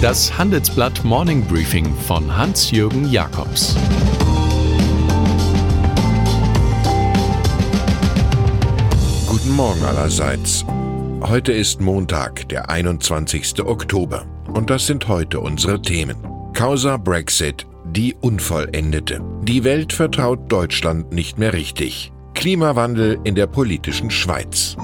Das Handelsblatt Morning Briefing von Hans-Jürgen Jakobs Guten Morgen allerseits. Heute ist Montag, der 21. Oktober. Und das sind heute unsere Themen. Causa Brexit, die Unvollendete. Die Welt vertraut Deutschland nicht mehr richtig. Klimawandel in der politischen Schweiz.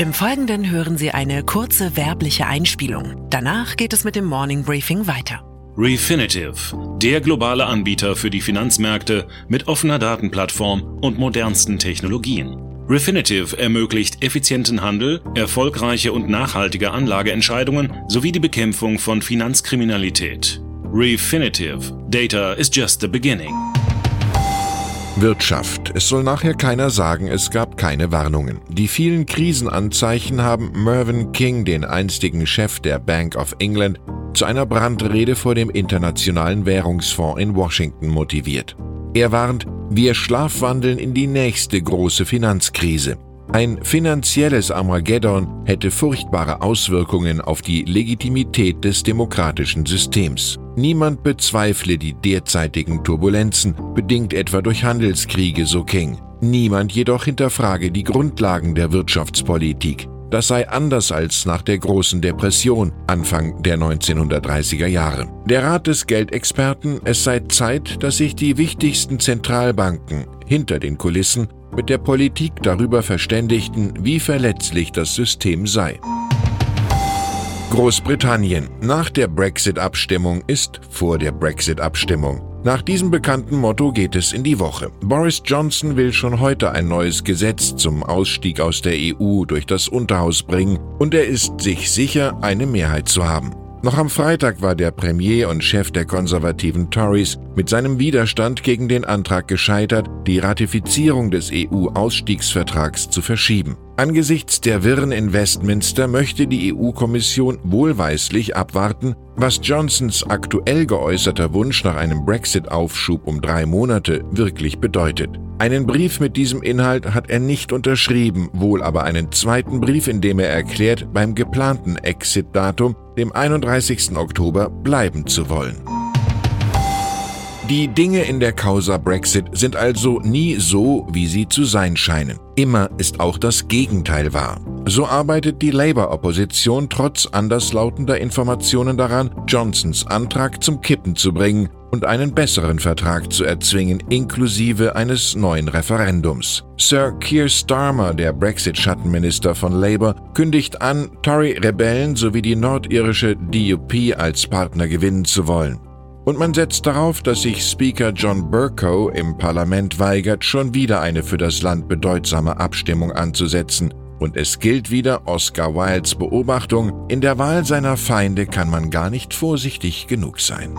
Im Folgenden hören Sie eine kurze werbliche Einspielung. Danach geht es mit dem Morning Briefing weiter. Refinitiv, der globale Anbieter für die Finanzmärkte mit offener Datenplattform und modernsten Technologien. Refinitiv ermöglicht effizienten Handel, erfolgreiche und nachhaltige Anlageentscheidungen sowie die Bekämpfung von Finanzkriminalität. Refinitiv, Data is just the beginning. Wirtschaft. Es soll nachher keiner sagen, es gab keine Warnungen. Die vielen Krisenanzeichen haben Mervyn King, den einstigen Chef der Bank of England, zu einer Brandrede vor dem Internationalen Währungsfonds in Washington motiviert. Er warnt, wir schlafwandeln in die nächste große Finanzkrise. Ein finanzielles Armageddon hätte furchtbare Auswirkungen auf die Legitimität des demokratischen Systems. Niemand bezweifle die derzeitigen Turbulenzen, bedingt etwa durch Handelskriege, so King. Niemand jedoch hinterfrage die Grundlagen der Wirtschaftspolitik. Das sei anders als nach der großen Depression Anfang der 1930er Jahre. Der Rat des Geldexperten, es sei Zeit, dass sich die wichtigsten Zentralbanken hinter den Kulissen mit der Politik darüber verständigten, wie verletzlich das System sei. Großbritannien. Nach der Brexit-Abstimmung ist vor der Brexit-Abstimmung. Nach diesem bekannten Motto geht es in die Woche. Boris Johnson will schon heute ein neues Gesetz zum Ausstieg aus der EU durch das Unterhaus bringen und er ist sich sicher, eine Mehrheit zu haben. Noch am Freitag war der Premier und Chef der konservativen Tories mit seinem Widerstand gegen den Antrag gescheitert, die Ratifizierung des EU-Ausstiegsvertrags zu verschieben. Angesichts der Wirren in Westminster möchte die EU-Kommission wohlweislich abwarten, was Johnsons aktuell geäußerter Wunsch nach einem Brexit-Aufschub um drei Monate wirklich bedeutet. Einen Brief mit diesem Inhalt hat er nicht unterschrieben, wohl aber einen zweiten Brief, in dem er erklärt, beim geplanten Exit-Datum, dem 31. Oktober, bleiben zu wollen. Die Dinge in der Causa Brexit sind also nie so, wie sie zu sein scheinen. Immer ist auch das Gegenteil wahr. So arbeitet die Labour-Opposition trotz anderslautender Informationen daran, Johnsons Antrag zum Kippen zu bringen und einen besseren Vertrag zu erzwingen, inklusive eines neuen Referendums. Sir Keir Starmer, der Brexit-Schattenminister von Labour, kündigt an, Tory-Rebellen sowie die nordirische DUP als Partner gewinnen zu wollen. Und man setzt darauf, dass sich Speaker John Burko im Parlament weigert, schon wieder eine für das Land bedeutsame Abstimmung anzusetzen. Und es gilt wieder Oscar Wildes Beobachtung, in der Wahl seiner Feinde kann man gar nicht vorsichtig genug sein.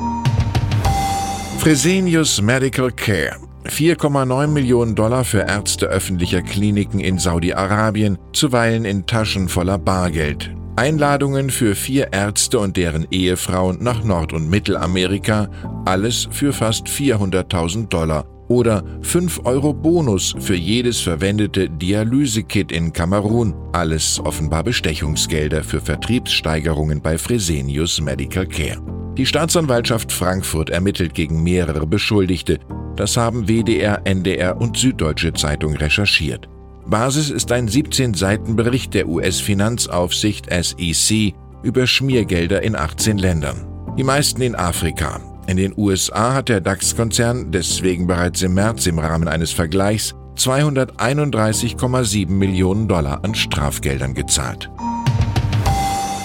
Fresenius Medical Care 4,9 Millionen Dollar für Ärzte öffentlicher Kliniken in Saudi-Arabien, zuweilen in Taschen voller Bargeld. Einladungen für vier Ärzte und deren Ehefrauen nach Nord- und Mittelamerika, alles für fast 400.000 Dollar. Oder 5 Euro Bonus für jedes verwendete Dialysekit in Kamerun, alles offenbar Bestechungsgelder für Vertriebssteigerungen bei Fresenius Medical Care. Die Staatsanwaltschaft Frankfurt ermittelt gegen mehrere Beschuldigte. Das haben WDR, NDR und Süddeutsche Zeitung recherchiert. Basis ist ein 17-Seiten-Bericht der US-Finanzaufsicht SEC über Schmiergelder in 18 Ländern. Die meisten in Afrika. In den USA hat der DAX-Konzern deswegen bereits im März im Rahmen eines Vergleichs 231,7 Millionen Dollar an Strafgeldern gezahlt.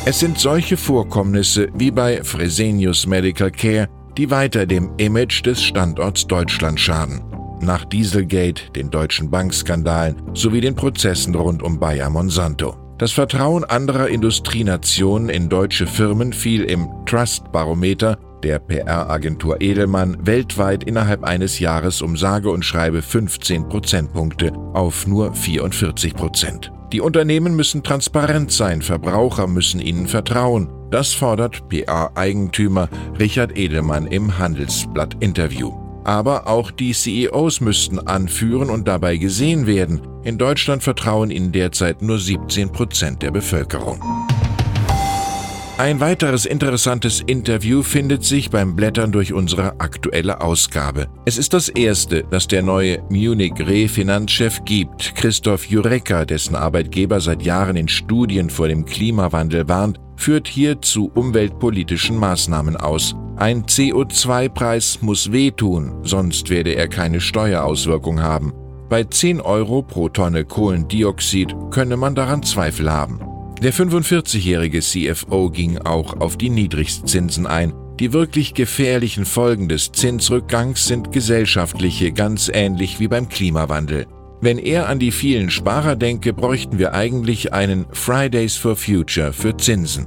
Es sind solche Vorkommnisse wie bei Fresenius Medical Care, die weiter dem Image des Standorts Deutschland schaden nach Dieselgate, den deutschen Bankskandalen sowie den Prozessen rund um Bayer Monsanto. Das Vertrauen anderer Industrienationen in deutsche Firmen fiel im Trust-Barometer der PR-Agentur Edelmann weltweit innerhalb eines Jahres um sage und schreibe 15 Prozentpunkte auf nur 44 Prozent. Die Unternehmen müssen transparent sein, Verbraucher müssen ihnen vertrauen. Das fordert PR-Eigentümer Richard Edelmann im Handelsblatt-Interview. Aber auch die CEOs müssten anführen und dabei gesehen werden. In Deutschland vertrauen ihnen derzeit nur 17 Prozent der Bevölkerung. Ein weiteres interessantes Interview findet sich beim Blättern durch unsere aktuelle Ausgabe. Es ist das erste, das der neue Munich Re-Finanzchef gibt, Christoph Jureka, dessen Arbeitgeber seit Jahren in Studien vor dem Klimawandel warnt, führt hier zu umweltpolitischen Maßnahmen aus. Ein CO2-Preis muss wehtun, sonst werde er keine Steuerauswirkung haben. Bei 10 Euro pro Tonne Kohlendioxid könne man daran Zweifel haben. Der 45-jährige CFO ging auch auf die Niedrigzinsen ein. Die wirklich gefährlichen Folgen des Zinsrückgangs sind gesellschaftliche, ganz ähnlich wie beim Klimawandel. Wenn er an die vielen Sparer denke, bräuchten wir eigentlich einen Fridays for Future für Zinsen.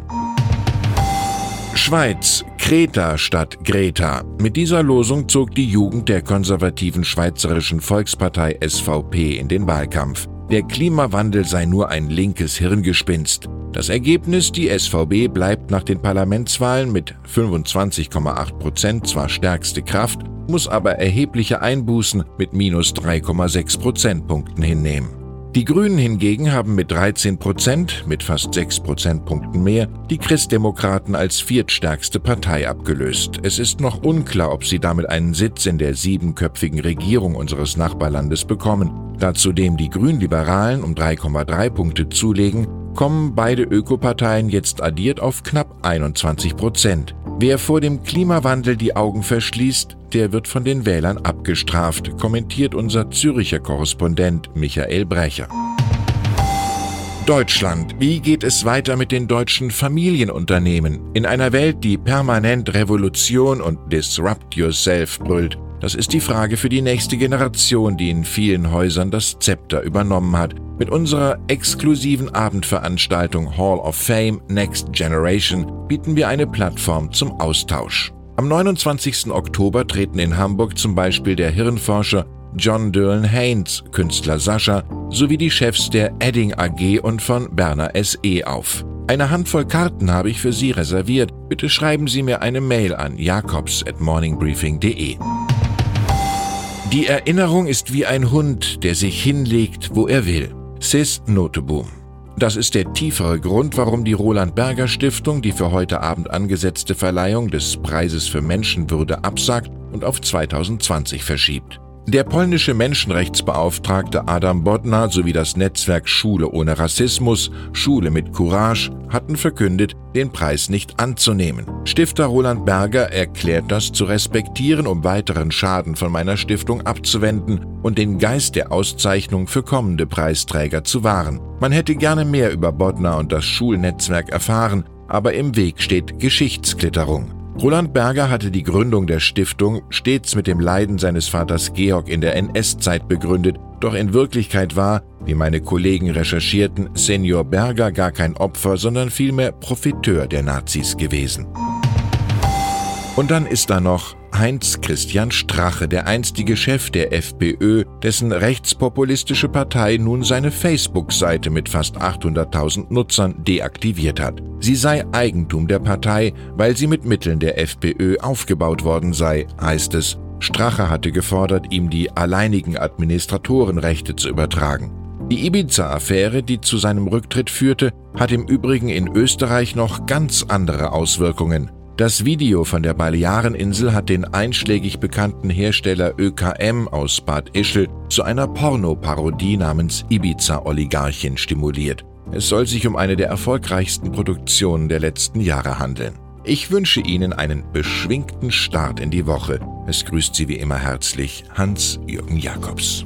Schweiz, Kreta statt Greta. Mit dieser Losung zog die Jugend der konservativen Schweizerischen Volkspartei SVP in den Wahlkampf. Der Klimawandel sei nur ein linkes Hirngespinst. Das Ergebnis, die SVB bleibt nach den Parlamentswahlen mit 25,8 Prozent zwar stärkste Kraft, muss aber erhebliche Einbußen mit minus 3,6 Prozentpunkten hinnehmen. Die Grünen hingegen haben mit 13 Prozent, mit fast 6 Prozentpunkten mehr, die Christdemokraten als viertstärkste Partei abgelöst. Es ist noch unklar, ob sie damit einen Sitz in der siebenköpfigen Regierung unseres Nachbarlandes bekommen. Da zudem die Grünliberalen um 3,3 Punkte zulegen, kommen beide Ökoparteien jetzt addiert auf knapp 21 Prozent. Wer vor dem Klimawandel die Augen verschließt, der wird von den Wählern abgestraft, kommentiert unser Züricher Korrespondent Michael Brecher. Deutschland. Wie geht es weiter mit den deutschen Familienunternehmen? In einer Welt, die permanent Revolution und Disrupt Yourself brüllt, das ist die Frage für die nächste Generation, die in vielen Häusern das Zepter übernommen hat. Mit unserer exklusiven Abendveranstaltung Hall of Fame Next Generation bieten wir eine Plattform zum Austausch. Am 29. Oktober treten in Hamburg zum Beispiel der Hirnforscher John Dylan Haynes, Künstler Sascha sowie die Chefs der Edding AG und von Berner SE auf. Eine Handvoll Karten habe ich für Sie reserviert. Bitte schreiben Sie mir eine Mail an jakobs at morningbriefing.de. Die Erinnerung ist wie ein Hund, der sich hinlegt, wo er will. Sis Noteboom. Das ist der tiefere Grund, warum die Roland Berger Stiftung die für heute Abend angesetzte Verleihung des Preises für Menschenwürde absagt und auf 2020 verschiebt. Der polnische Menschenrechtsbeauftragte Adam Bodnar sowie das Netzwerk Schule ohne Rassismus, Schule mit Courage hatten verkündet, den Preis nicht anzunehmen. Stifter Roland Berger erklärt das zu respektieren, um weiteren Schaden von meiner Stiftung abzuwenden und den Geist der Auszeichnung für kommende Preisträger zu wahren. Man hätte gerne mehr über Bodnar und das Schulnetzwerk erfahren, aber im Weg steht Geschichtsklitterung. Roland Berger hatte die Gründung der Stiftung stets mit dem Leiden seines Vaters Georg in der NS-Zeit begründet, doch in Wirklichkeit war, wie meine Kollegen recherchierten, Senior Berger gar kein Opfer, sondern vielmehr Profiteur der Nazis gewesen. Und dann ist da noch Heinz Christian Strache, der einstige Chef der FPÖ, dessen rechtspopulistische Partei nun seine Facebook-Seite mit fast 800.000 Nutzern deaktiviert hat. Sie sei Eigentum der Partei, weil sie mit Mitteln der FPÖ aufgebaut worden sei, heißt es. Strache hatte gefordert, ihm die alleinigen Administratorenrechte zu übertragen. Die Ibiza-Affäre, die zu seinem Rücktritt führte, hat im Übrigen in Österreich noch ganz andere Auswirkungen. Das Video von der Baleareninsel hat den einschlägig bekannten Hersteller ÖKM aus Bad Ischl zu einer Pornoparodie namens Ibiza-Oligarchin stimuliert. Es soll sich um eine der erfolgreichsten Produktionen der letzten Jahre handeln. Ich wünsche Ihnen einen beschwingten Start in die Woche. Es grüßt Sie wie immer herzlich Hans-Jürgen Jakobs.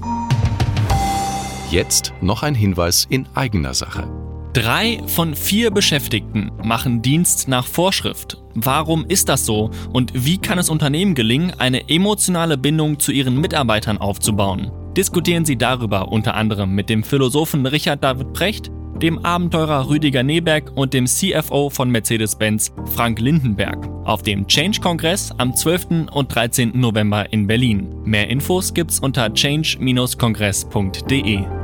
Jetzt noch ein Hinweis in eigener Sache. Drei von vier Beschäftigten machen Dienst nach Vorschrift. Warum ist das so und wie kann es Unternehmen gelingen, eine emotionale Bindung zu ihren Mitarbeitern aufzubauen? Diskutieren Sie darüber unter anderem mit dem Philosophen Richard David Precht, dem Abenteurer Rüdiger Neberg und dem CFO von Mercedes-Benz Frank Lindenberg auf dem Change-Kongress am 12. und 13. November in Berlin. Mehr Infos gibt's unter change-kongress.de.